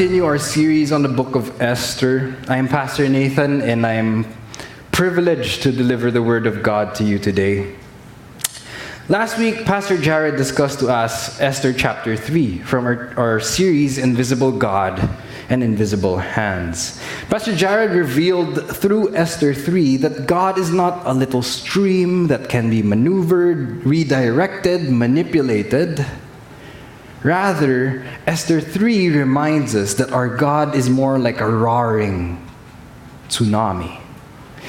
continue our series on the book of Esther. I am Pastor Nathan and I am privileged to deliver the word of God to you today. Last week, Pastor Jared discussed to us Esther chapter 3 from our, our series Invisible God and Invisible Hands. Pastor Jared revealed through Esther 3 that God is not a little stream that can be maneuvered, redirected, manipulated. Rather, Esther 3 reminds us that our God is more like a roaring tsunami.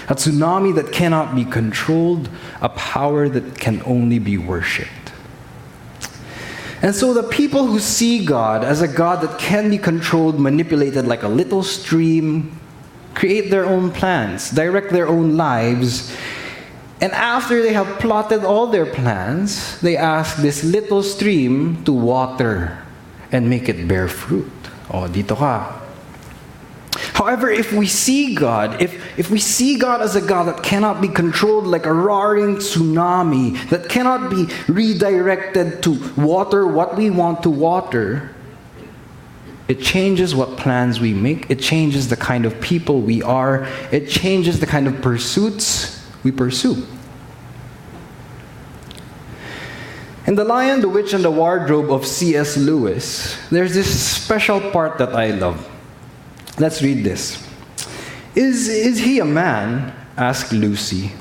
A tsunami that cannot be controlled, a power that can only be worshipped. And so the people who see God as a God that can be controlled, manipulated like a little stream, create their own plans, direct their own lives, and after they have plotted all their plans, they ask this little stream to water and make it bear fruit. Oh, dito ka. However, if we see God, if, if we see God as a God that cannot be controlled like a roaring tsunami, that cannot be redirected to water what we want to water, it changes what plans we make. It changes the kind of people we are. It changes the kind of pursuits we pursue. In The Lion, the Witch, and the Wardrobe of C.S. Lewis, there's this special part that I love. Let's read this. Is, is he a man? asked Lucy.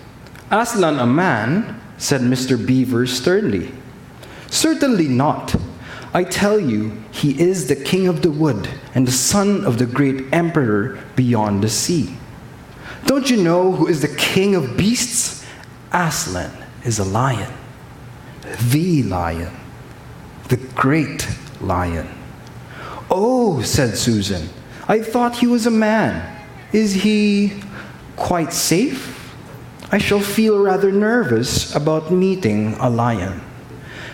Aslan a man? said Mr. Beaver sternly. Certainly not. I tell you, he is the king of the wood and the son of the great emperor beyond the sea. Don't you know who is the king of beasts? Aslan is a lion, the lion, the great lion. Oh, said Susan, I thought he was a man. Is he quite safe? I shall feel rather nervous about meeting a lion.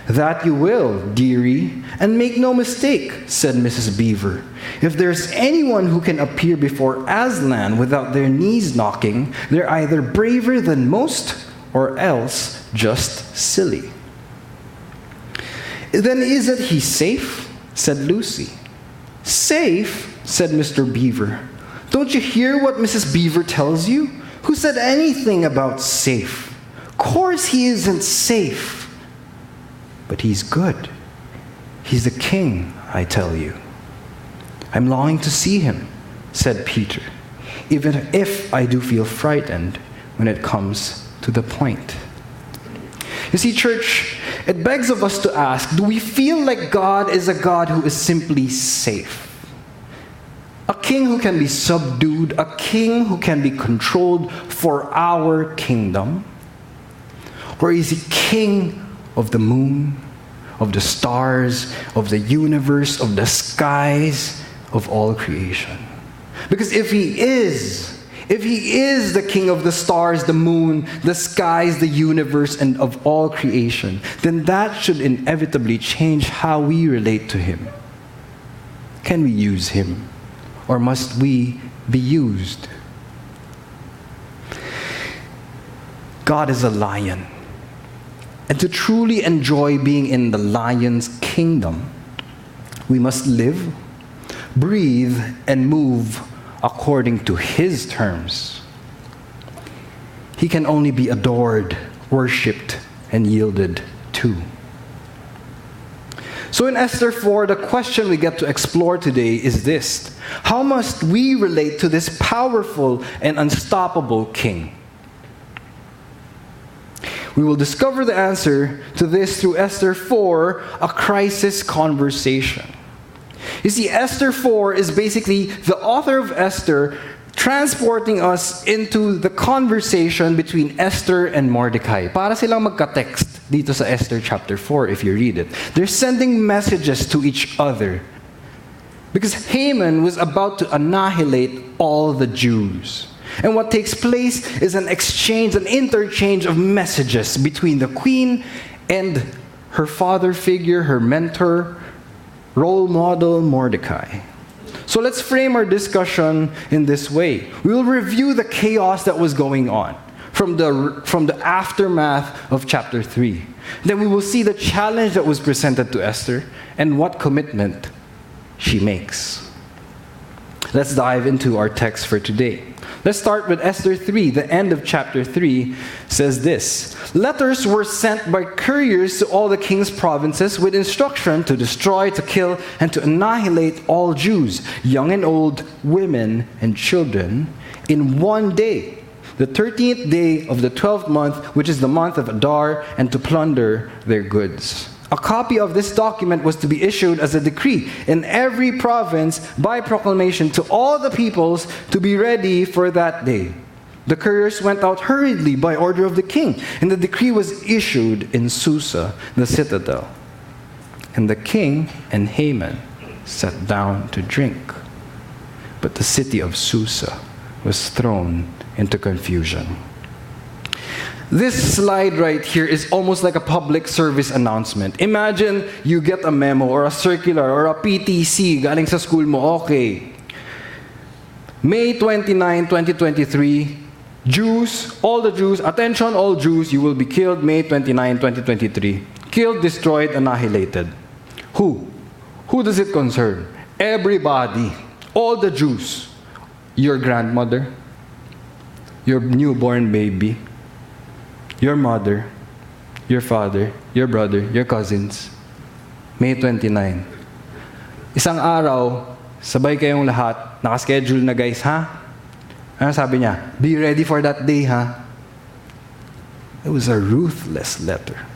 That you will, dearie, and make no mistake, said Mrs. Beaver. If there's anyone who can appear before Aslan without their knees knocking, they're either braver than most or else just silly. Then isn't he safe? said Lucy. Safe? said Mr. Beaver. Don't you hear what Mrs. Beaver tells you? Who said anything about safe? Course he isn't safe. But he's good. He's a king, I tell you. I'm longing to see him, said Peter, even if I do feel frightened when it comes to the point. You see, church, it begs of us to ask do we feel like God is a God who is simply safe? A king who can be subdued, a king who can be controlled for our kingdom? Or is he king of the moon, of the stars, of the universe, of the skies, of all creation? Because if he is, if he is the king of the stars, the moon, the skies, the universe, and of all creation, then that should inevitably change how we relate to him. Can we use him? Or must we be used? God is a lion. And to truly enjoy being in the lion's kingdom, we must live, breathe, and move according to his terms. He can only be adored, worshiped, and yielded to. So in Esther 4, the question we get to explore today is this How must we relate to this powerful and unstoppable king? We will discover the answer to this through Esther 4, a crisis conversation. You see, Esther 4 is basically the author of Esther transporting us into the conversation between Esther and Mordecai. Para silang magka-text dito sa Esther chapter 4 if you read it. They're sending messages to each other. Because Haman was about to annihilate all the Jews. And what takes place is an exchange, an interchange of messages between the queen and her father figure, her mentor, role model, Mordecai. So let's frame our discussion in this way. We will review the chaos that was going on from the, from the aftermath of chapter 3. Then we will see the challenge that was presented to Esther and what commitment she makes. Let's dive into our text for today. Let's start with Esther 3. The end of chapter 3 says this Letters were sent by couriers to all the king's provinces with instruction to destroy, to kill, and to annihilate all Jews, young and old, women and children, in one day, the 13th day of the 12th month, which is the month of Adar, and to plunder their goods. A copy of this document was to be issued as a decree in every province by proclamation to all the peoples to be ready for that day. The couriers went out hurriedly by order of the king, and the decree was issued in Susa, the citadel. And the king and Haman sat down to drink. But the city of Susa was thrown into confusion. This slide right here is almost like a public service announcement. Imagine you get a memo or a circular or a PTC galing sa school mo, okay. May 29, 2023, Jews, all the Jews, attention all Jews, you will be killed May 29, 2023. Killed, destroyed, annihilated. Who? Who does it concern? Everybody. All the Jews. Your grandmother, your newborn baby, your mother, your father, your brother, your cousins. May 29. Isang araw, sabay kayong lahat, nakaschedule na guys, ha? Ano sabi niya? Be ready for that day, ha? It was a ruthless letter.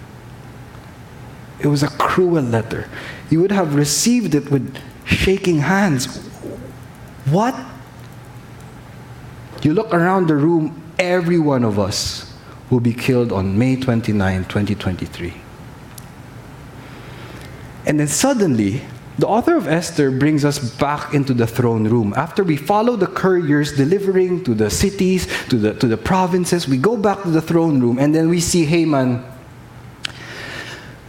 It was a cruel letter. You would have received it with shaking hands. What? You look around the room, every one of us will be killed on May 29, 2023. And then suddenly, the author of Esther brings us back into the throne room. After we follow the couriers delivering to the cities, to the, to the provinces, we go back to the throne room and then we see Haman,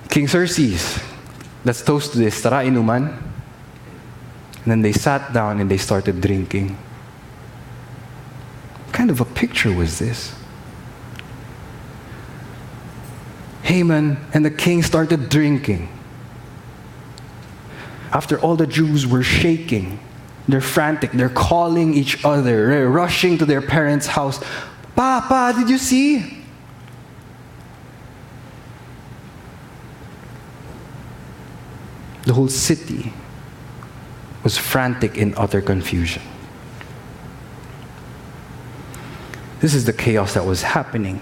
King Xerxes. Let's toast to this. Tara, inuman. And then they sat down and they started drinking. What kind of a picture was this? Haman and the king started drinking. After all the Jews were shaking, they're frantic, they're calling each other, they're rushing to their parents' house. Papa, did you see? The whole city was frantic in utter confusion. This is the chaos that was happening.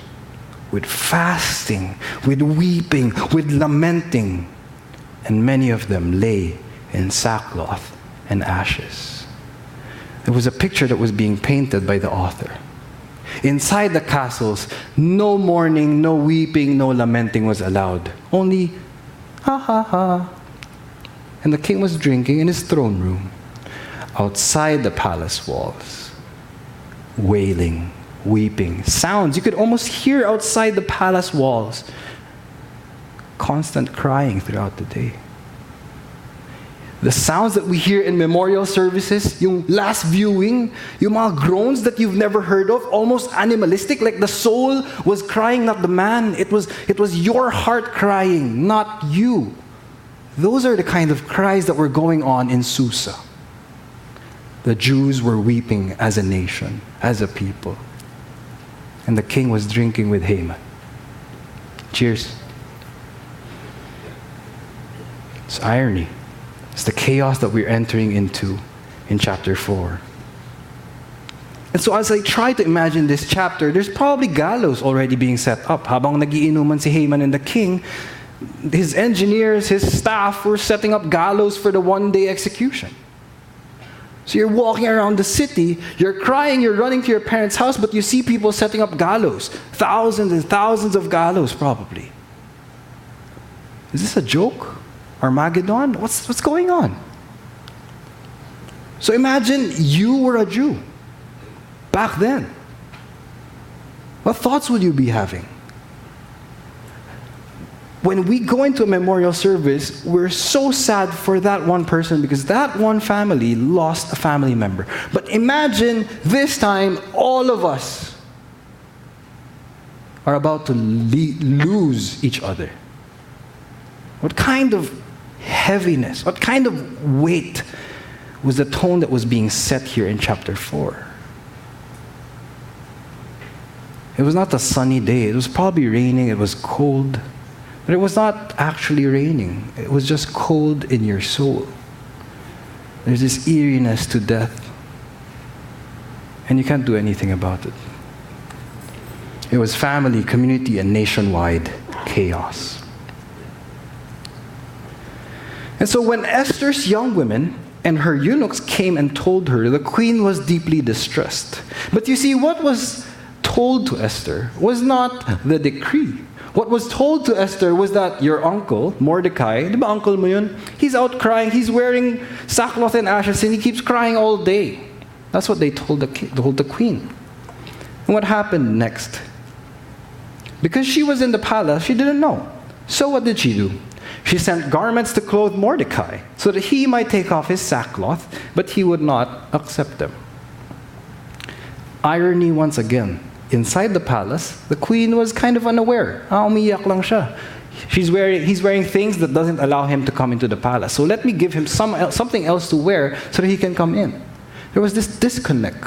with fasting, with weeping, with lamenting. And many of them lay in sackcloth and ashes. It was a picture that was being painted by the author. Inside the castles, no mourning, no weeping, no lamenting was allowed. Only ha ha ha. And the king was drinking in his throne room, outside the palace walls, wailing weeping, sounds you could almost hear outside the palace walls. Constant crying throughout the day. The sounds that we hear in memorial services, yung last viewing, yung mga groans that you've never heard of, almost animalistic, like the soul was crying, not the man. It was, it was your heart crying, not you. Those are the kind of cries that were going on in Susa. The Jews were weeping as a nation, as a people and the king was drinking with Haman. Cheers. It's irony. It's the chaos that we're entering into in chapter 4. And so as I try to imagine this chapter, there's probably gallows already being set up. Habang nagiinuman si Haman and the king, his engineers, his staff were setting up gallows for the one-day execution. So you're walking around the city, you're crying, you're running to your parents' house, but you see people setting up gallows. Thousands and thousands of gallows, probably. Is this a joke? Armageddon? What's, what's going on? So imagine you were a Jew. back then? What thoughts would you be having? When we go into a memorial service, we're so sad for that one person because that one family lost a family member. But imagine this time, all of us are about to le- lose each other. What kind of heaviness, what kind of weight was the tone that was being set here in chapter 4? It was not a sunny day. It was probably raining. It was cold. But it was not actually raining. It was just cold in your soul. There's this eeriness to death. And you can't do anything about it. It was family, community, and nationwide chaos. And so when Esther's young women and her eunuchs came and told her, the queen was deeply distressed. But you see, what was told to Esther was not the decree. What was told to Esther was that your uncle, Mordecai, di ba uncle mo yun? He's out crying, he's wearing sackcloth and ashes, and he keeps crying all day. That's what they told the, told the queen. And what happened next? Because she was in the palace, she didn't know. So what did she do? She sent garments to clothe Mordecai so that he might take off his sackcloth, but he would not accept them. Irony once again. Inside the palace, the queen was kind of unaware. Ah, umiyak lang siya. She's wearing, he's wearing things that doesn't allow him to come into the palace. So let me give him some, something else to wear so that he can come in. There was this disconnect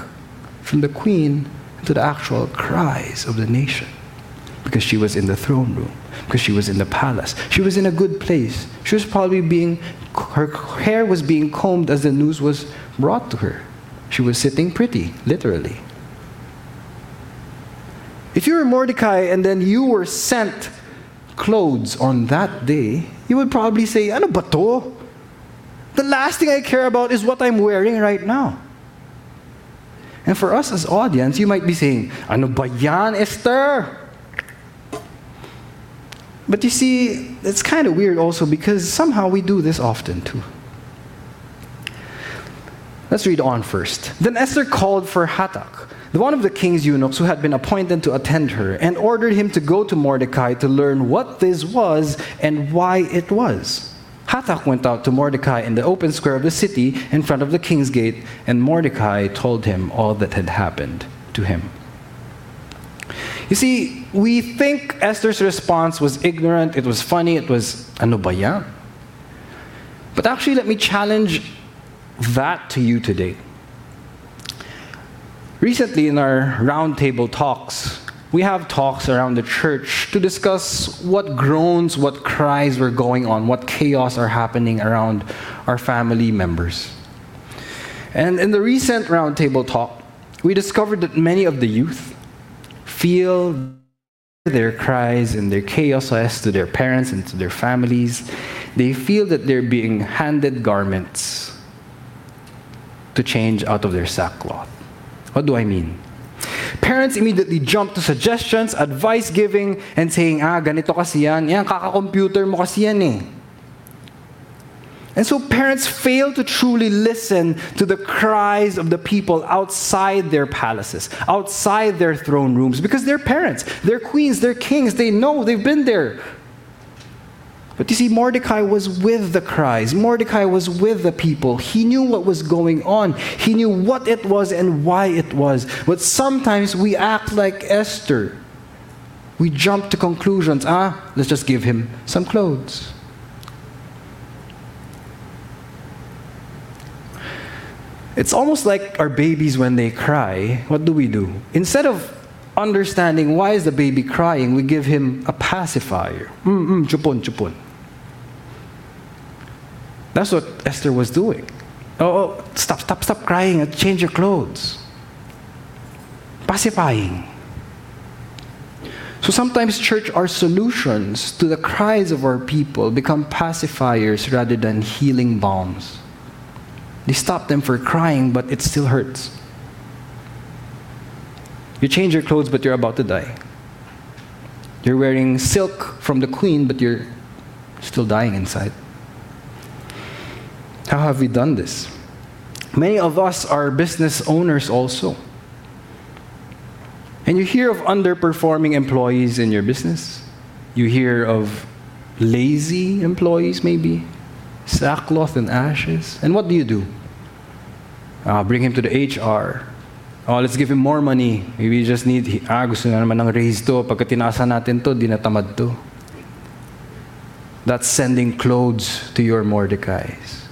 from the queen to the actual cries of the nation because she was in the throne room, because she was in the palace. She was in a good place. She was probably being, her hair was being combed as the news was brought to her. She was sitting pretty, literally. If you were Mordecai and then you were sent clothes on that day, you would probably say, Ano ba to? The last thing I care about is what I'm wearing right now. And for us as audience, you might be saying, Ano ba yan, Esther? But you see, it's kind of weird also because somehow we do this often too. Let's read on first. Then Esther called for Hathach, one of the king's eunuchs who had been appointed to attend her, and ordered him to go to Mordecai to learn what this was and why it was. Hathach went out to Mordecai in the open square of the city in front of the king's gate, and Mordecai told him all that had happened to him. You see, we think Esther's response was ignorant, it was funny, it was ano ba yan? But actually, let me challenge that to you today. Recently, in our roundtable talks, we have talks around the church to discuss what groans, what cries were going on, what chaos are happening around our family members. And in the recent roundtable talk, we discovered that many of the youth feel their cries and their chaos as to their parents and to their families. They feel that they're being handed garments to change out of their sackcloth. What do I mean? Parents immediately jump to suggestions, advice giving, and saying, ah, ganito kasi yan. Yan, kaka-computer mo kasi yan eh. And so parents fail to truly listen to the cries of the people outside their palaces, outside their throne rooms, because they're parents, they're queens, they're kings, they know, they've been there. But you see, Mordecai was with the cries. Mordecai was with the people. He knew what was going on. He knew what it was and why it was. But sometimes we act like Esther. We jump to conclusions. Ah, let's just give him some clothes. It's almost like our babies when they cry. What do we do? Instead of understanding why is the baby crying, we give him a pacifier. Mm, mm, chupon, chupon. That's what Esther was doing. Oh, oh, stop, stop, stop crying. Change your clothes. Pacifying. So sometimes church, our solutions to the cries of our people become pacifiers rather than healing balms. They stop them for crying, but it still hurts. You change your clothes, but you're about to die. You're wearing silk from the queen, but you're still dying inside. How have we done this? Many of us are business owners also. And you hear of underperforming employees in your business. You hear of lazy employees, maybe, sackcloth and ashes. And what do you do? Uh, bring him to the HR. Oh, let's give him more money. Maybe you just need, ah, gusto na naman ng raise to. Pagka tinasa natin to, di natamad to. That's sending clothes to your Mordecais.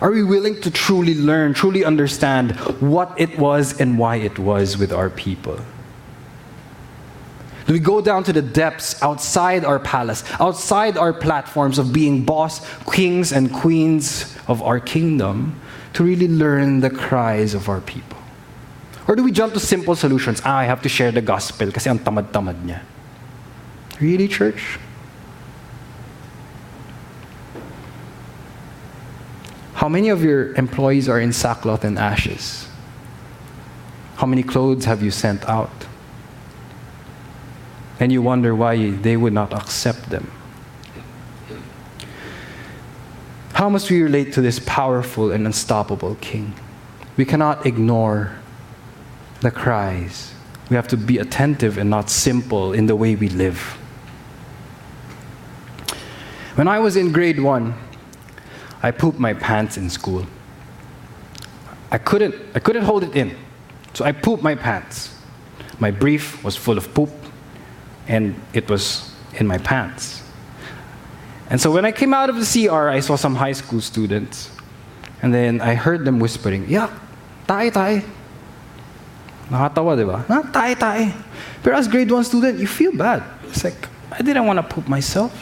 Are we willing to truly learn, truly understand what it was and why it was with our people? Do we go down to the depths outside our palace, outside our platforms of being boss, kings, and queens of our kingdom to really learn the cries of our people? Or do we jump to simple solutions? Ah, I have to share the gospel kasi ang tamad-tamad niya. Really, church? How many of your employees are in sackcloth and ashes? How many clothes have you sent out? And you wonder why they would not accept them. How must we relate to this powerful and unstoppable King? We cannot ignore the cries. We have to be attentive and not simple in the way we live. When I was in grade one, I pooped my pants in school. I couldn't, I couldn't hold it in. So I pooped my pants. My brief was full of poop, and it was in my pants. And so when I came out of the CR, I saw some high school students. And then I heard them whispering, Yeah, tae tae. Nakatawa, di ba? Tae tae. Pero as grade 1 student, you feel bad. It's like, I didn't want to poop myself.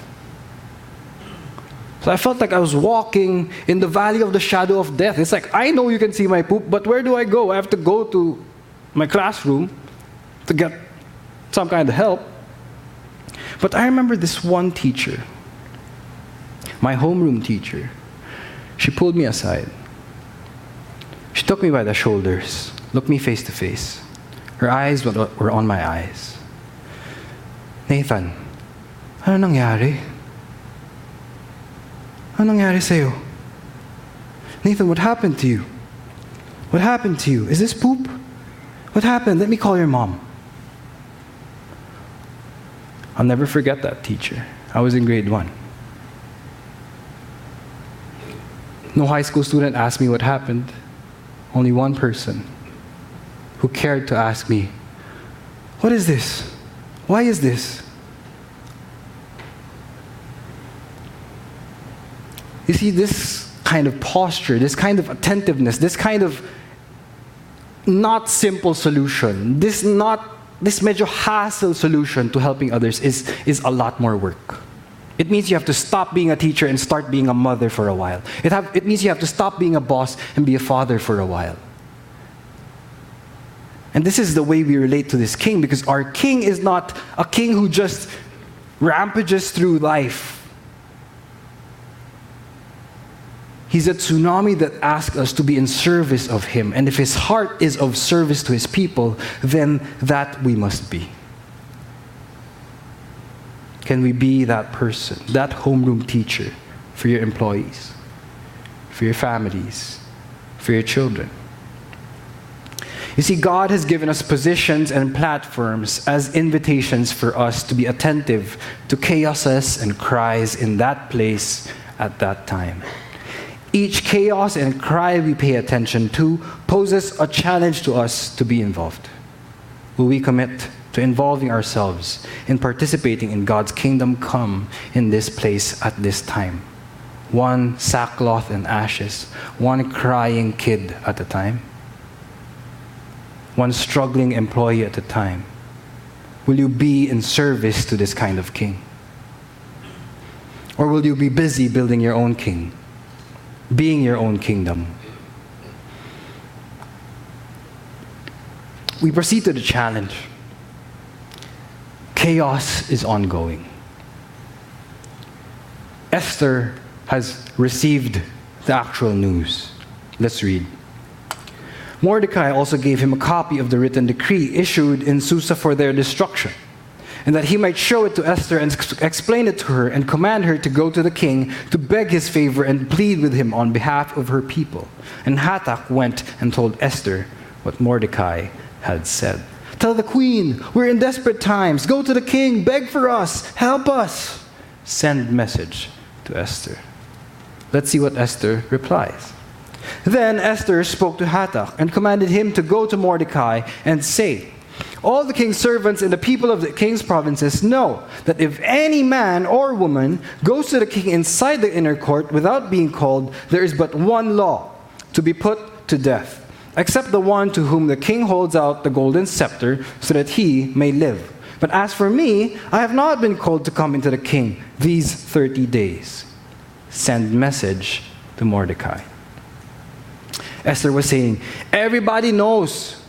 So I felt like I was walking in the valley of the shadow of death. It's like, I know you can see my poop, but where do I go? I have to go to my classroom to get some kind of help. But I remember this one teacher, my homeroom teacher. She pulled me aside. She took me by the shoulders, looked me face to face. Her eyes were on my eyes. Nathan, ano nangyari? Ano nangyari sa'yo? Nathan, what happened to you? What happened to you? Is this poop? What happened? Let me call your mom. I'll never forget that teacher. I was in grade one. No high school student asked me what happened. Only one person who cared to ask me, What is this? Why is this? You see, this kind of posture, this kind of attentiveness, this kind of not simple solution, this not this major hassle solution to helping others is, is a lot more work. It means you have to stop being a teacher and start being a mother for a while. It, have, it means you have to stop being a boss and be a father for a while. And this is the way we relate to this king because our king is not a king who just rampages through life He's a tsunami that asks us to be in service of Him. And if His heart is of service to His people, then that we must be. Can we be that person, that homeroom teacher for your employees, for your families, for your children? You see, God has given us positions and platforms as invitations for us to be attentive to chaoses and cries in that place at that time. Each chaos and cry we pay attention to poses a challenge to us to be involved. Will we commit to involving ourselves in participating in God's kingdom come in this place at this time? One sackcloth and ashes, one crying kid at a time, one struggling employee at a time. Will you be in service to this kind of king? Or will you be busy building your own king? Being your own kingdom. We proceed to the challenge. Chaos is ongoing. Esther has received the actual news. Let's read. Mordecai also gave him a copy of the written decree issued in Susa for their destruction and that he might show it to Esther and explain it to her and command her to go to the king to beg his favor and plead with him on behalf of her people. And Hathach went and told Esther what Mordecai had said. Tell the queen, we're in desperate times. Go to the king, beg for us, help us. Send message to Esther. Let's see what Esther replies. Then Esther spoke to Hathach and commanded him to go to Mordecai and say, all the king's servants and the people of the king's provinces know that if any man or woman goes to the king inside the inner court without being called, there is but one law to be put to death, except the one to whom the king holds out the golden scepter so that he may live. But as for me, I have not been called to come into the king these 30 days. Send message to Mordecai. Esther was saying, Everybody knows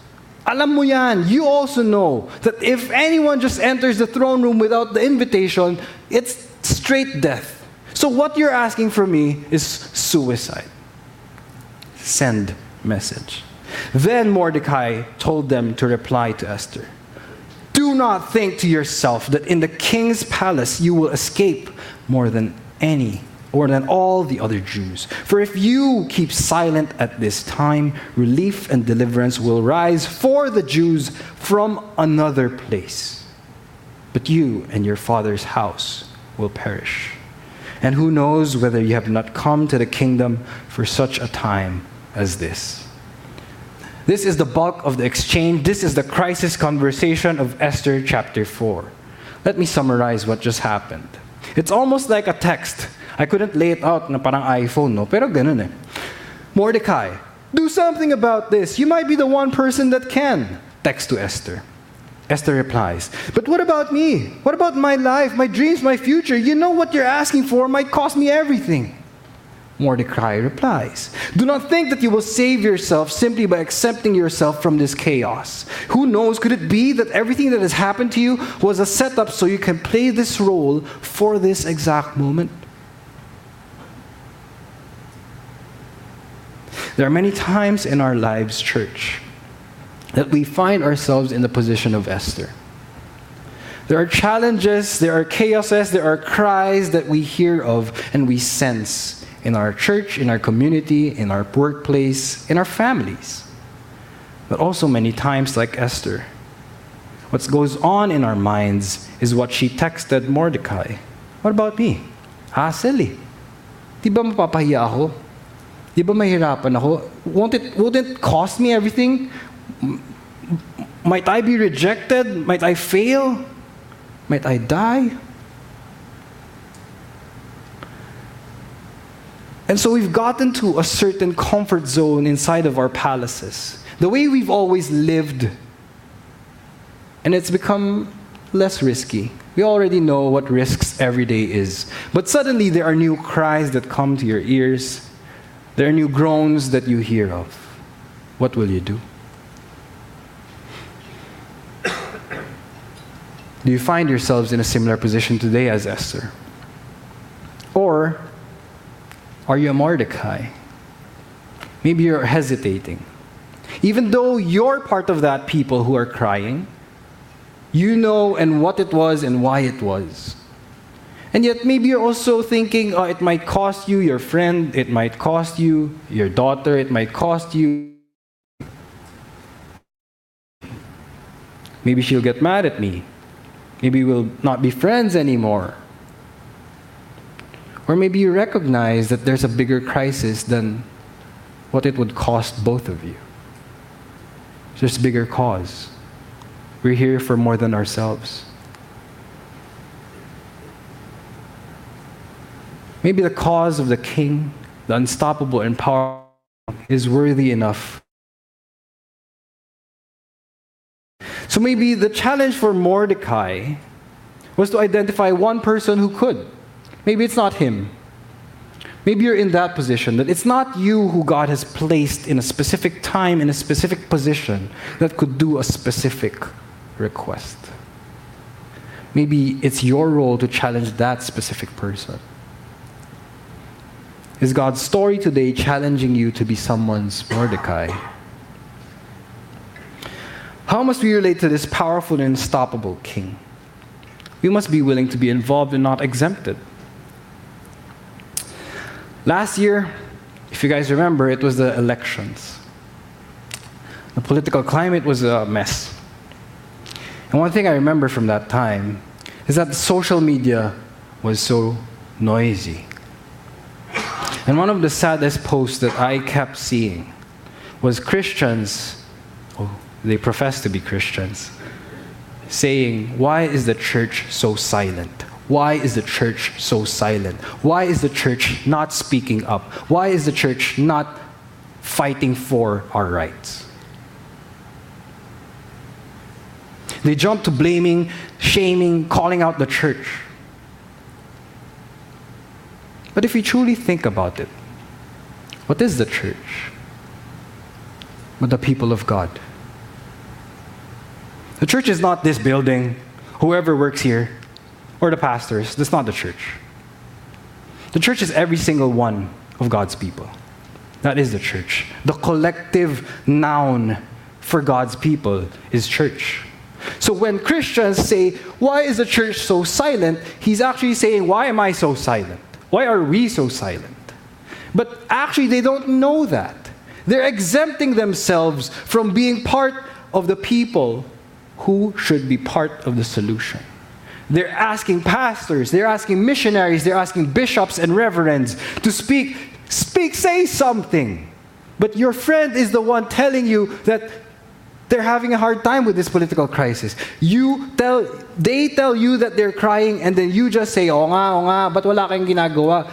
alam mo yan, you also know that if anyone just enters the throne room without the invitation, it's straight death. So what you're asking for me is suicide. Send message. Then Mordecai told them to reply to Esther. Do not think to yourself that in the king's palace you will escape more than any more than all the other Jews. For if you keep silent at this time, relief and deliverance will rise for the Jews from another place. But you and your father's house will perish. And who knows whether you have not come to the kingdom for such a time as this. This is the bulk of the exchange. This is the crisis conversation of Esther chapter 4. Let me summarize what just happened. It's almost like a text I couldn't lay it out na parang iPhone, no? Pero ganun eh. Mordecai, do something about this. You might be the one person that can. Text to Esther. Esther replies, But what about me? What about my life, my dreams, my future? You know what you're asking for might cost me everything. Mordecai replies, Do not think that you will save yourself simply by accepting yourself from this chaos. Who knows, could it be that everything that has happened to you was a setup so you can play this role for this exact moment? There are many times in our lives, church, that we find ourselves in the position of Esther. There are challenges, there are chaoses, there are cries that we hear of and we sense in our church, in our community, in our workplace, in our families. But also, many times, like Esther, what goes on in our minds is what she texted Mordecai. What about me? Hassle eh. Di mapapahiya ako? Di ba mahirapan ako? Won't it, it cost me everything? Might I be rejected? Might I fail? Might I die? And so we've gotten to a certain comfort zone inside of our palaces. The way we've always lived. And it's become less risky. We already know what risks every day is. But suddenly there are new cries that come to your ears. There are new groans that you hear of. What will you do? Do you find yourselves in a similar position today as Esther? Or are you a Mordecai? Maybe you're hesitating. Even though you're part of that people who are crying, you know and what it was and why it was. And yet, maybe you're also thinking, oh, it might cost you your friend, it might cost you your daughter, it might cost you. Maybe she'll get mad at me. Maybe we'll not be friends anymore. Or maybe you recognize that there's a bigger crisis than what it would cost both of you. There's a bigger cause. We're here for more than ourselves. Maybe the cause of the king, the unstoppable and powerful, is worthy enough. So maybe the challenge for Mordecai was to identify one person who could. Maybe it's not him. Maybe you're in that position, that it's not you who God has placed in a specific time, in a specific position, that could do a specific request. Maybe it's your role to challenge that specific person. Is God's story today challenging you to be someone's Mordecai? How must we relate to this powerful and unstoppable king? We must be willing to be involved and not exempted. Last year, if you guys remember, it was the elections. The political climate was a mess. And one thing I remember from that time is that social media was so noisy. And one of the saddest posts that I kept seeing was Christians, oh, they profess to be Christians, saying, Why is the church so silent? Why is the church so silent? Why is the church not speaking up? Why is the church not fighting for our rights? They jump to blaming, shaming, calling out the church. But if you truly think about it, what is the church? But the people of God. The church is not this building, whoever works here, or the pastors. That's not the church. The church is every single one of God's people. That is the church. The collective noun for God's people is church. So when Christians say, Why is the church so silent? He's actually saying, Why am I so silent? Why are we so silent? But actually, they don't know that. They're exempting themselves from being part of the people who should be part of the solution. They're asking pastors, they're asking missionaries, they're asking bishops and reverends to speak, speak, say something. But your friend is the one telling you that they're having a hard time with this political crisis. You tell, they tell you that they're crying and then you just say, oh nga, oh nga, but wala kang ginagawa.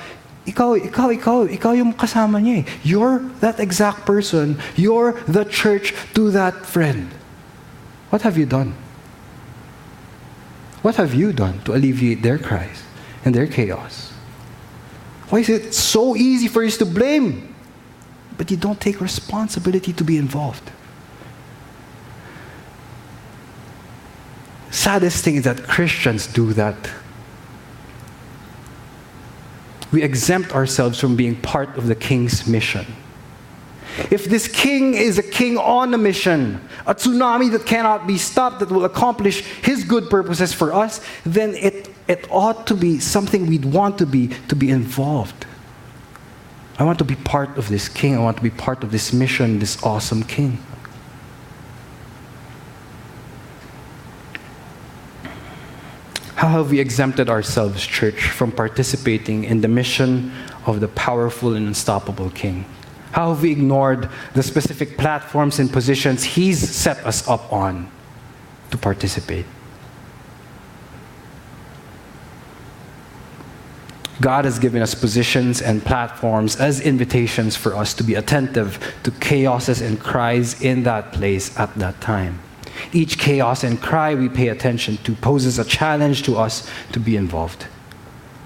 Ikaw, ikaw, ikaw, ikaw yung kasama niya eh. You're that exact person. You're the church to that friend. What have you done? What have you done to alleviate their cries and their chaos? Why is it so easy for you to blame, but you don't take responsibility to be involved? Saddest thing is that Christians do that. We exempt ourselves from being part of the king's mission. If this king is a king on a mission, a tsunami that cannot be stopped, that will accomplish his good purposes for us, then it, it ought to be something we'd want to be, to be involved. I want to be part of this king. I want to be part of this mission, this awesome king. How have we exempted ourselves, church, from participating in the mission of the powerful and unstoppable king? How have we ignored the specific platforms and positions He's set us up on to participate? God has given us positions and platforms as invitations for us to be attentive to chaoses and cries in that place at that time. Each chaos and cry we pay attention to poses a challenge to us to be involved.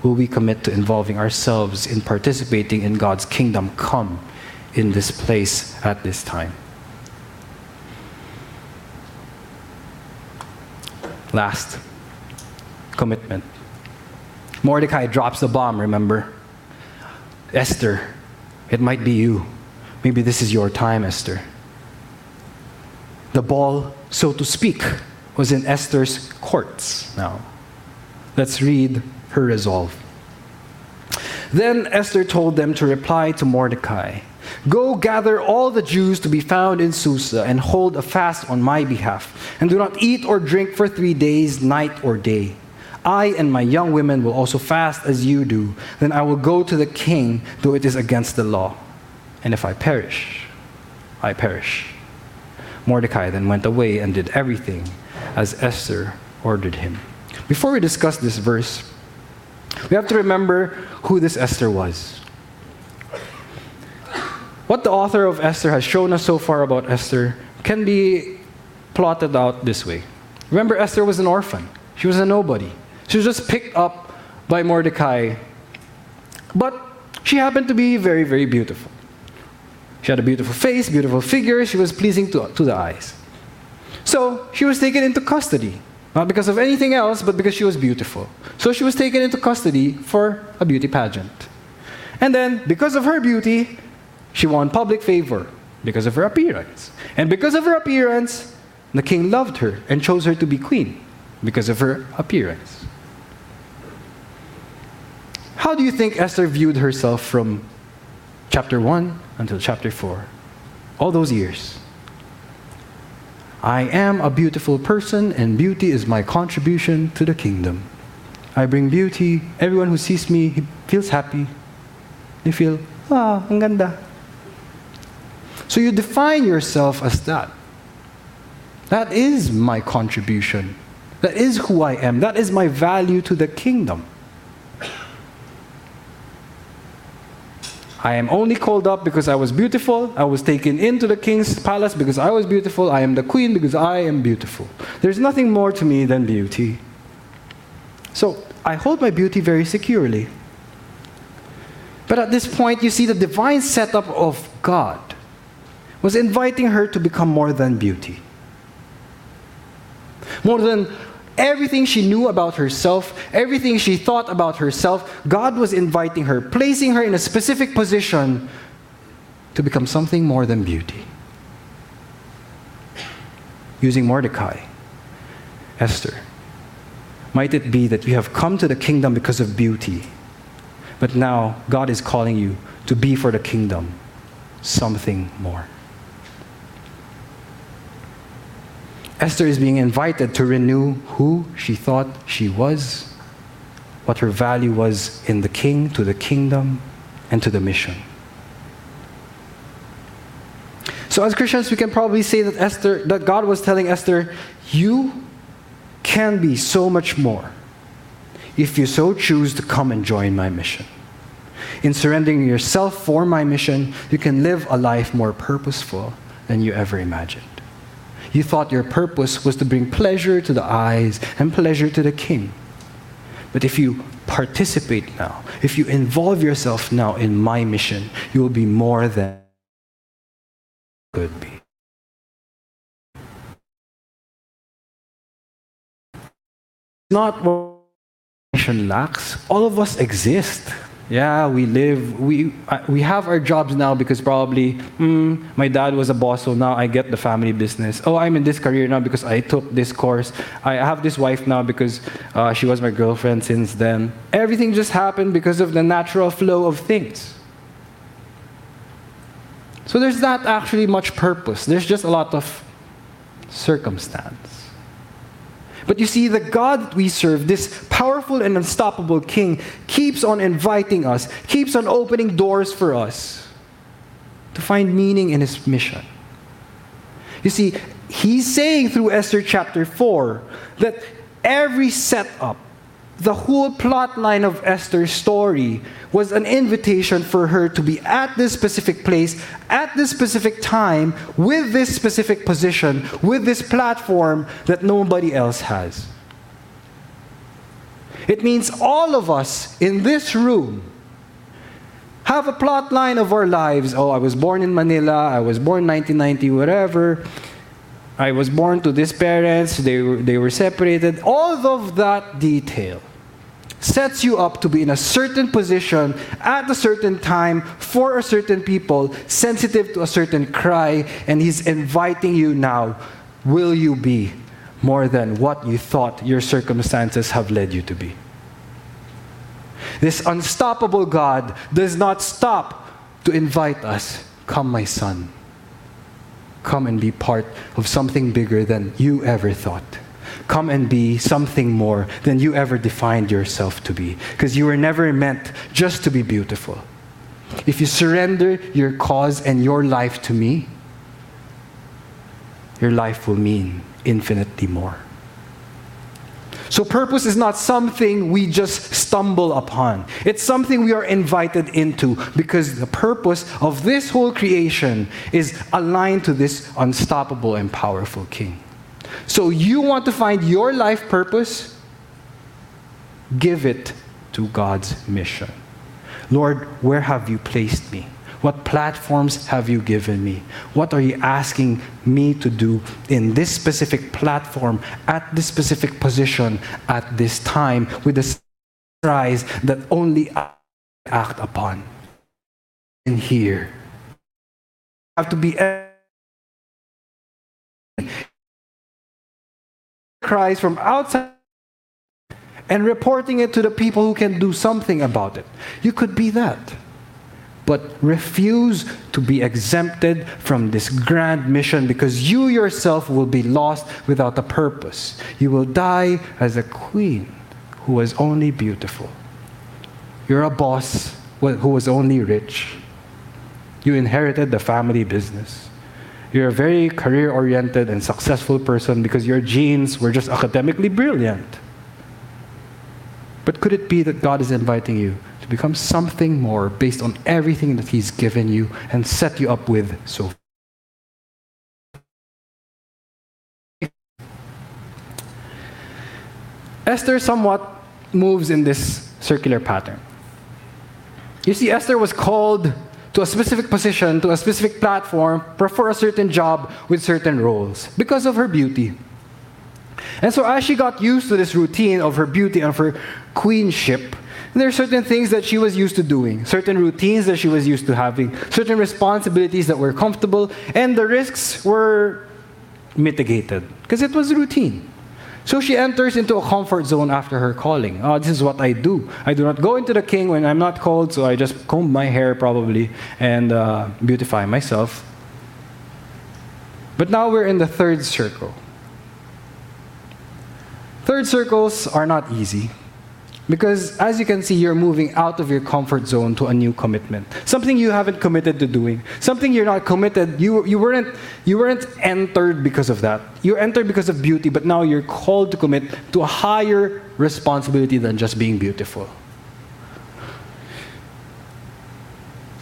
Will we commit to involving ourselves in participating in God's kingdom come in this place at this time. Last, commitment. Mordecai drops the bomb, remember? Esther, it might be you. Maybe this is your time, Esther. The ball, so to speak, was in Esther's courts now. Let's read her resolve. Then Esther told them to reply to Mordecai Go gather all the Jews to be found in Susa and hold a fast on my behalf, and do not eat or drink for three days, night or day. I and my young women will also fast as you do. Then I will go to the king, though it is against the law. And if I perish, I perish. Mordecai then went away and did everything as Esther ordered him. Before we discuss this verse, we have to remember who this Esther was. What the author of Esther has shown us so far about Esther can be plotted out this way. Remember, Esther was an orphan, she was a nobody. She was just picked up by Mordecai. But she happened to be very, very beautiful. She had a beautiful face, beautiful figure, she was pleasing to, to the eyes. So she was taken into custody. Not because of anything else, but because she was beautiful. So she was taken into custody for a beauty pageant. And then, because of her beauty, she won public favor because of her appearance. And because of her appearance, the king loved her and chose her to be queen because of her appearance. How do you think Esther viewed herself from chapter 1 until chapter 4? All those years. I am a beautiful person, and beauty is my contribution to the kingdom. I bring beauty. Everyone who sees me feels happy. They feel, ah, ang ganda. So you define yourself as that. That is my contribution. That is who I am. That is my value to the kingdom. I am only called up because I was beautiful. I was taken into the king's palace because I was beautiful. I am the queen because I am beautiful. There's nothing more to me than beauty. So I hold my beauty very securely. But at this point, you see the divine setup of God was inviting her to become more than beauty. More than everything she knew about herself, everything she thought about herself, God was inviting her, placing her in a specific position to become something more than beauty. Using Mordecai, Esther. Might it be that you have come to the kingdom because of beauty, but now God is calling you to be for the kingdom something more? Esther is being invited to renew who she thought she was, what her value was in the king, to the kingdom, and to the mission. So as Christians, we can probably say that Esther, that God was telling Esther, you can be so much more if you so choose to come and join my mission. In surrendering yourself for my mission, you can live a life more purposeful than you ever imagined. You thought your purpose was to bring pleasure to the eyes and pleasure to the king. But if you participate now, if you involve yourself now in my mission, you will be more than could be. Not what mission lacks. All of us exist yeah, we live, we, we have our jobs now because probably, mm, my dad was a boss, so now I get the family business. Oh, I'm in this career now because I took this course. I have this wife now because uh, she was my girlfriend since then. Everything just happened because of the natural flow of things. So there's not actually much purpose, there's just a lot of circumstance. But you see, the God that we serve, this powerful and unstoppable King, keeps on inviting us, keeps on opening doors for us to find meaning in his mission. You see, he's saying through Esther chapter 4 that every setup, the whole plot line of Esther's story was an invitation for her to be at this specific place, at this specific time, with this specific position, with this platform that nobody else has. It means all of us in this room have a plot line of our lives. Oh, I was born in Manila, I was born 1990, whatever. I was born to these parents, they they were separated. All of that detail sets you up to be in a certain position at a certain time for a certain people, sensitive to a certain cry, and He's inviting you now. Will you be more than what you thought your circumstances have led you to be? This unstoppable God does not stop to invite us. Come, my son come and be part of something bigger than you ever thought. Come and be something more than you ever defined yourself to be. Because you were never meant just to be beautiful. If you surrender your cause and your life to me, your life will mean infinitely more. So, purpose is not something we just stumble upon. It's something we are invited into because the purpose of this whole creation is aligned to this unstoppable and powerful King. So, you want to find your life purpose? Give it to God's mission. Lord, where have you placed me? What platforms have you given me? What are you asking me to do in this specific platform, at this specific position, at this time, with the rise that only I act upon? In here, have to be cries from outside and reporting it to the people who can do something about it. You could be that. But refuse to be exempted from this grand mission because you yourself will be lost without a purpose. You will die as a queen who was only beautiful. You're a boss who was only rich. You inherited the family business. You're a very career oriented and successful person because your genes were just academically brilliant. But could it be that God is inviting you to become something more based on everything that He's given you and set you up with so far? Esther somewhat moves in this circular pattern. You see, Esther was called to a specific position, to a specific platform, for a certain job with certain roles because of her beauty. And so, as she got used to this routine of her beauty and of her queenship, there are certain things that she was used to doing, certain routines that she was used to having, certain responsibilities that were comfortable, and the risks were mitigated because it was routine. So she enters into a comfort zone after her calling. Oh, this is what I do. I do not go into the king when I'm not called, so I just comb my hair probably and uh, beautify myself. But now we're in the third circle. Third circles are not easy. Because as you can see, you're moving out of your comfort zone to a new commitment. Something you haven't committed to doing. Something you're not committed. You, you, weren't, you weren't entered because of that. You entered because of beauty, but now you're called to commit to a higher responsibility than just being beautiful.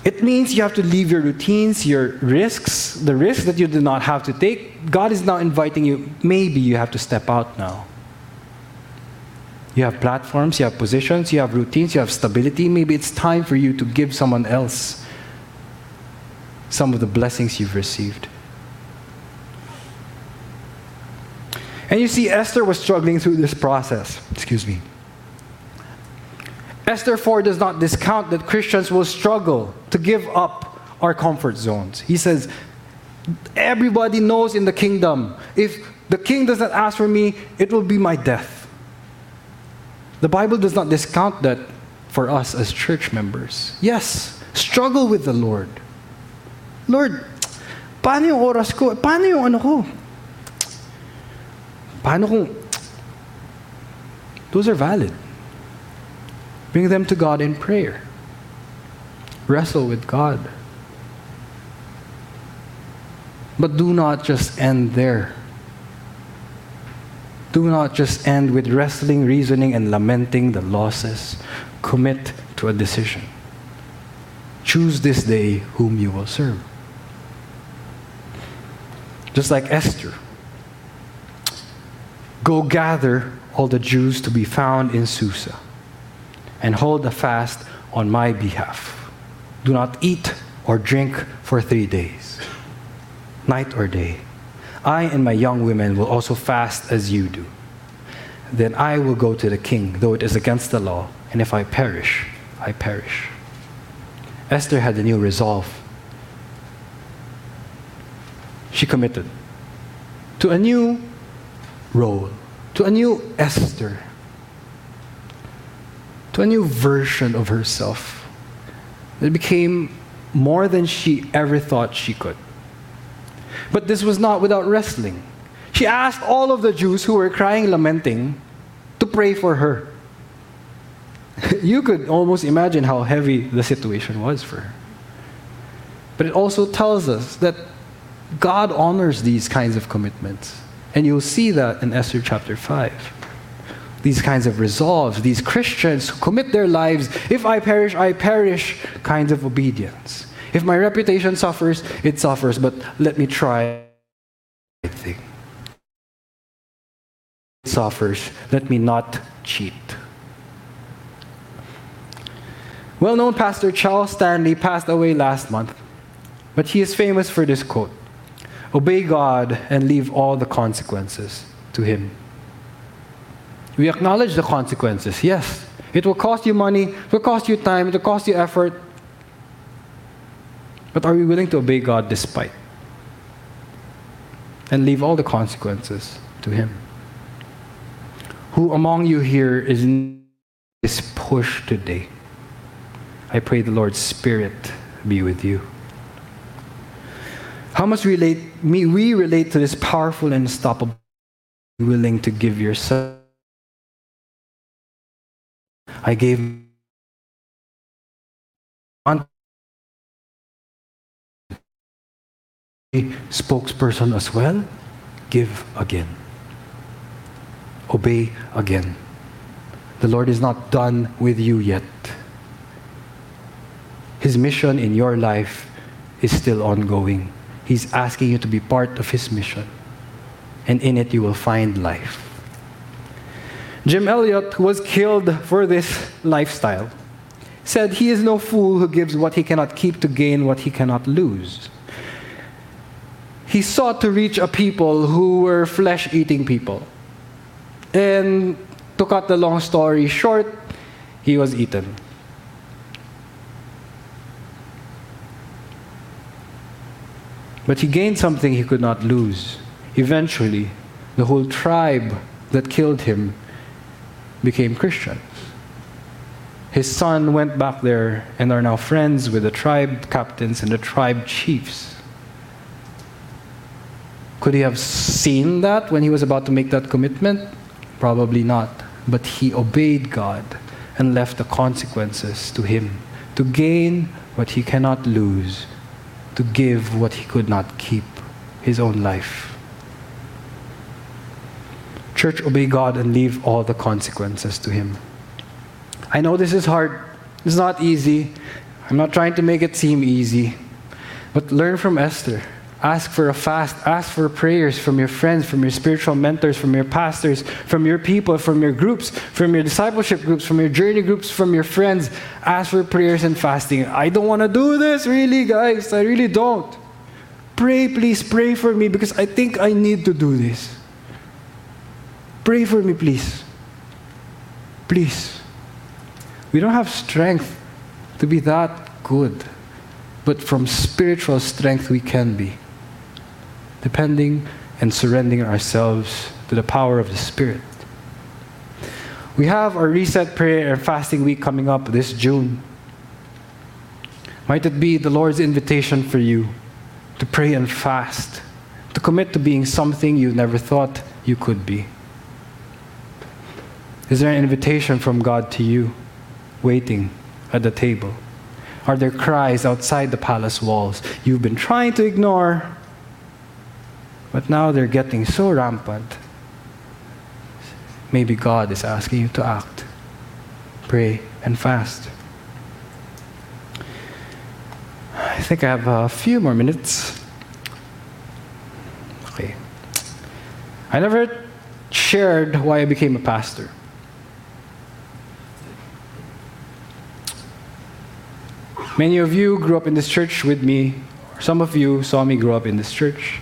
It means you have to leave your routines, your risks, the risks that you did not have to take. God is now inviting you. Maybe you have to step out now. You have platforms, you have positions, you have routines, you have stability. Maybe it's time for you to give someone else some of the blessings you've received. And you see, Esther was struggling through this process. Excuse me. Esther 4 does not discount that Christians will struggle to give up our comfort zones. He says, Everybody knows in the kingdom, if the king does not ask for me, it will be my death. The Bible does not discount that for us as church members. Yes, struggle with the Lord. Lord, paano yung oras ko? Paano yung ano ko? Paano kung... Those are valid. Bring them to God in prayer. Wrestle with God. But do not just end there do not just end with wrestling, reasoning, and lamenting the losses. Commit to a decision. Choose this day whom you will serve. Just like Esther. Go gather all the Jews to be found in Susa and hold a fast on my behalf. Do not eat or drink for three days, night or day I and my young women will also fast as you do. Then I will go to the king, though it is against the law, and if I perish, I perish. Esther had a new resolve. She committed to a new role, to a new Esther, to a new version of herself that became more than she ever thought she could. But this was not without wrestling. She asked all of the Jews who were crying, lamenting, to pray for her. you could almost imagine how heavy the situation was for her. But it also tells us that God honors these kinds of commitments. And you'll see that in Esther chapter 5. These kinds of resolves, these Christians who commit their lives, if I perish, I perish, kinds of obedience. If my reputation suffers, it suffers, but let me try thing. It suffers, let me not cheat. Well known pastor Charles Stanley passed away last month, but he is famous for this quote Obey God and leave all the consequences to Him. We acknowledge the consequences, yes. It will cost you money, it will cost you time, it will cost you effort, but are we willing to obey God despite? And leave all the consequences to Him? Who among you here is this push today? I pray the Lord's Spirit be with you. How much relate, me, we relate to this powerful and unstoppable, willing to give yourself. I gave spokesperson as well. Give again. Obey again. The Lord is not done with you yet. His mission in your life is still ongoing. He's asking you to be part of His mission. And in it, you will find life. Jim Elliot, who was killed for this lifestyle, said, He is no fool who gives what he cannot keep to gain what he cannot lose. He sought to reach a people who were flesh eating people. And to cut the long story short, he was eaten. But he gained something he could not lose. Eventually, the whole tribe that killed him became Christians. His son went back there and are now friends with the tribe captains and the tribe chiefs. Could he have seen that when he was about to make that commitment? Probably not. But he obeyed God and left the consequences to him to gain what he cannot lose to give what he could not keep his own life. Church, obey God and leave all the consequences to him. I know this is hard, it's not easy. I'm not trying to make it seem easy. But learn from Esther. Ask for a fast. Ask for prayers from your friends, from your spiritual mentors, from your pastors, from your people, from your groups, from your discipleship groups, from your journey groups, from your friends. Ask for prayers and fasting. I don't want to do this, really, guys. I really don't. Pray, please, pray for me because I think I need to do this. Pray for me, please. Please. We don't have strength to be that good, but from spiritual strength we can be depending and surrendering ourselves to the power of the Spirit. We have our reset prayer and fasting week coming up this June. Might it be the Lord's invitation for you to pray and fast, to commit to being something you never thought you could be? Is there an invitation from God to you waiting at the table? Are there cries outside the palace walls you've been trying to ignore but now they're getting so rampant. Maybe God is asking you to act, pray, and fast. I think I have a few more minutes. Okay. I never shared why I became a pastor. Many of you grew up in this church with me. Some of you saw me grow up in this church.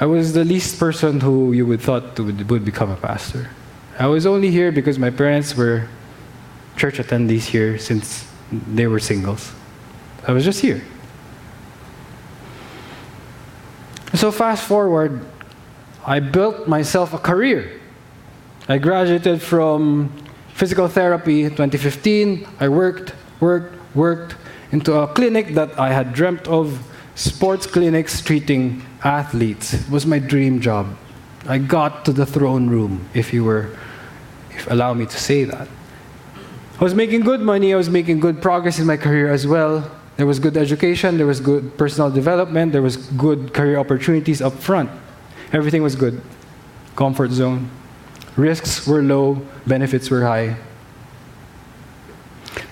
I was the least person who you would thought would, would become a pastor. I was only here because my parents were church attendees here since they were singles. I was just here. So fast forward, I built myself a career. I graduated from physical therapy in 2015. I worked, worked, worked into a clinic that I had dreamt of sports clinics treating athletes was my dream job. I got to the throne room, if you were, if allow me to say that. I was making good money, I was making good progress in my career as well. There was good education, there was good personal development, there was good career opportunities up front. Everything was good. Comfort zone. Risks were low, benefits were high.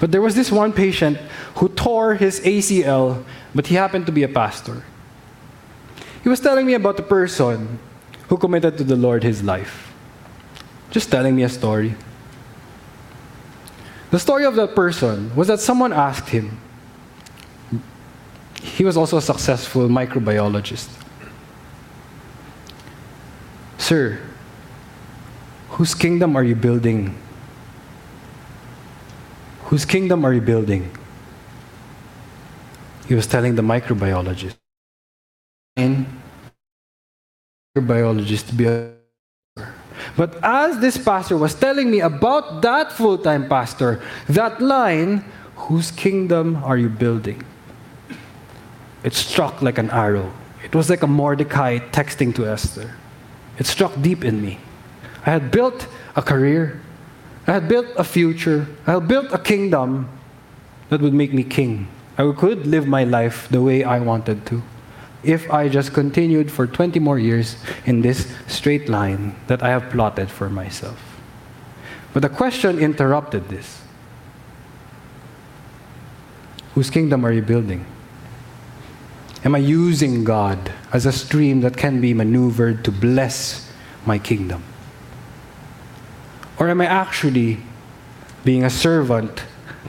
But there was this one patient who tore his ACL but he happened to be a pastor. He was telling me about the person who committed to the Lord his life. Just telling me a story. The story of that person was that someone asked him, he was also a successful microbiologist. Sir, whose kingdom are you building? Whose kingdom are you building? He was telling the microbiologist. And microbiologist to be a but as this pastor was telling me about that full time pastor, that line, whose kingdom are you building? it struck like an arrow. It was like a Mordecai texting to Esther. It struck deep in me. I had built a career, I had built a future, I had built a kingdom that would make me king. I could live my life the way I wanted to if I just continued for 20 more years in this straight line that I have plotted for myself. But the question interrupted this Whose kingdom are you building? Am I using God as a stream that can be maneuvered to bless my kingdom? Or am I actually being a servant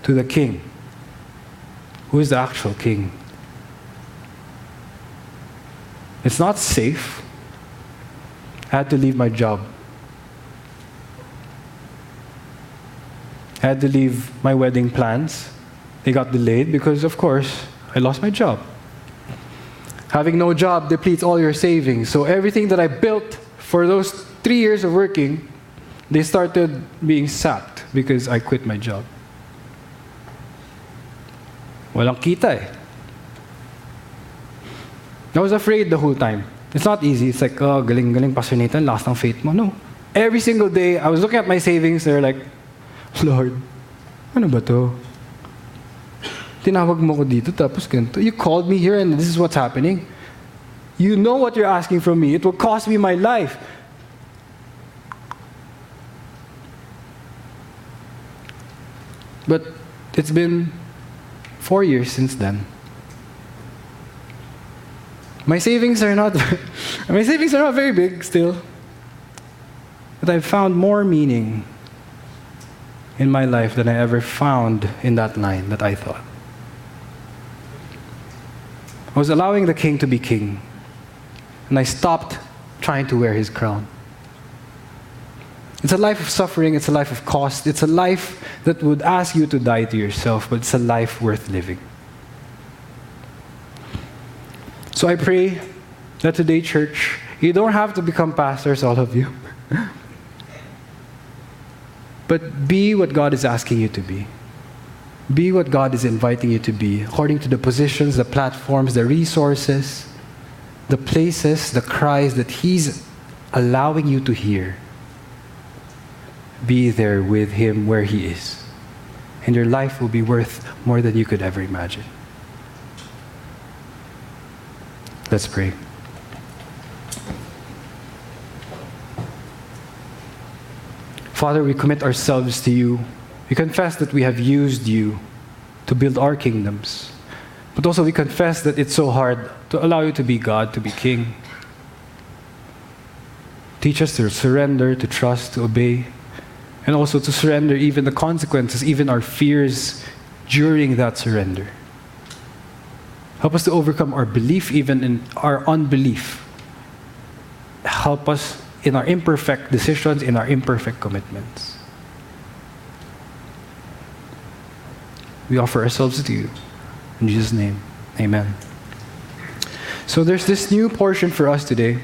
to the king? Who is the actual king? It's not safe. I had to leave my job. I had to leave my wedding plans. They got delayed because, of course, I lost my job. Having no job depletes all your savings. So everything that I built for those three years of working, they started being sapped because I quit my job. Walang kita eh. I was afraid the whole time. It's not easy. It's like, oh, galing, galing, passionate, last ng faith mo. No. Every single day, I was looking at my savings, they're like, Lord, ano ba to? Tinawag mo ko dito, tapos ganito. You called me here and this is what's happening. You know what you're asking from me. It will cost me my life. But it's been four years since then. My savings are not my savings are not very big still. But I've found more meaning in my life than I ever found in that line that I thought. I was allowing the king to be king, and I stopped trying to wear his crown. It's a life of suffering, it's a life of cost, it's a life that would ask you to die to yourself, but it's a life worth living. So I pray that today, church, you don't have to become pastors, all of you. but be what God is asking you to be. Be what God is inviting you to be, according to the positions, the platforms, the resources, the places, the cries that He's allowing you to hear. Be there with Him where He is. And your life will be worth more than you could ever imagine. Let's pray. Father, we commit ourselves to you. We confess that we have used you to build our kingdoms. But also, we confess that it's so hard to allow you to be God, to be King. Teach us to surrender, to trust, to obey, and also to surrender even the consequences, even our fears during that surrender. Help us to overcome our belief, even in our unbelief. Help us in our imperfect decisions, in our imperfect commitments. We offer ourselves to you. In Jesus' name, amen. So there's this new portion for us today.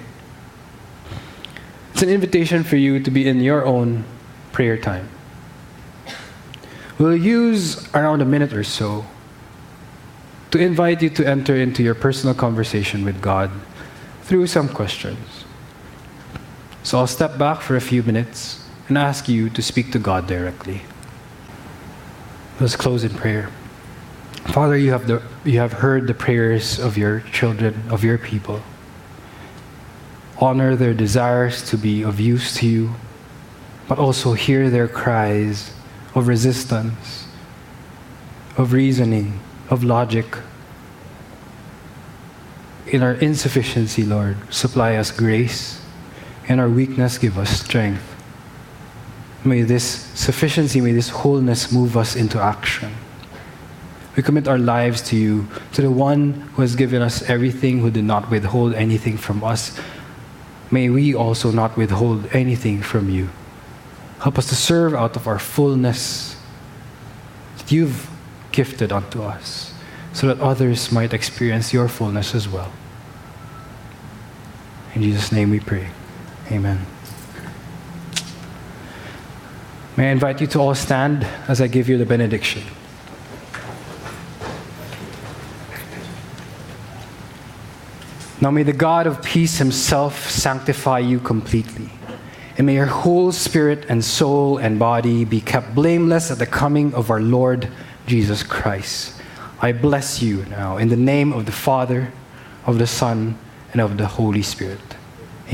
It's an invitation for you to be in your own prayer time. We'll use around a minute or so to invite you to enter into your personal conversation with God through some questions. So I'll step back for a few minutes and ask you to speak to God directly. Let's close in prayer. Father, you have, the, you have heard the prayers of your children, of your people. Honor their desires to be of use to you, but also hear their cries of resistance, of reasoning, of logic. In our insufficiency, Lord, supply us grace. In our weakness, give us strength. May this sufficiency, may this wholeness move us into action. We commit our lives to you, to the one who has given us everything, who did not withhold anything from us. May we also not withhold anything from you. Help us to serve out of our fullness that you've gifted unto us, so that others might experience your fullness as well. In Jesus' name we pray. Amen. May I invite you to all stand as I give you the benediction. Now may the God of peace himself sanctify you completely. And may your whole spirit and soul and body be kept blameless at the coming of our Lord Jesus Christ. I bless you now in the name of the Father, of the Son, and of the Holy Spirit.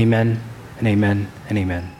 Amen and amen and amen.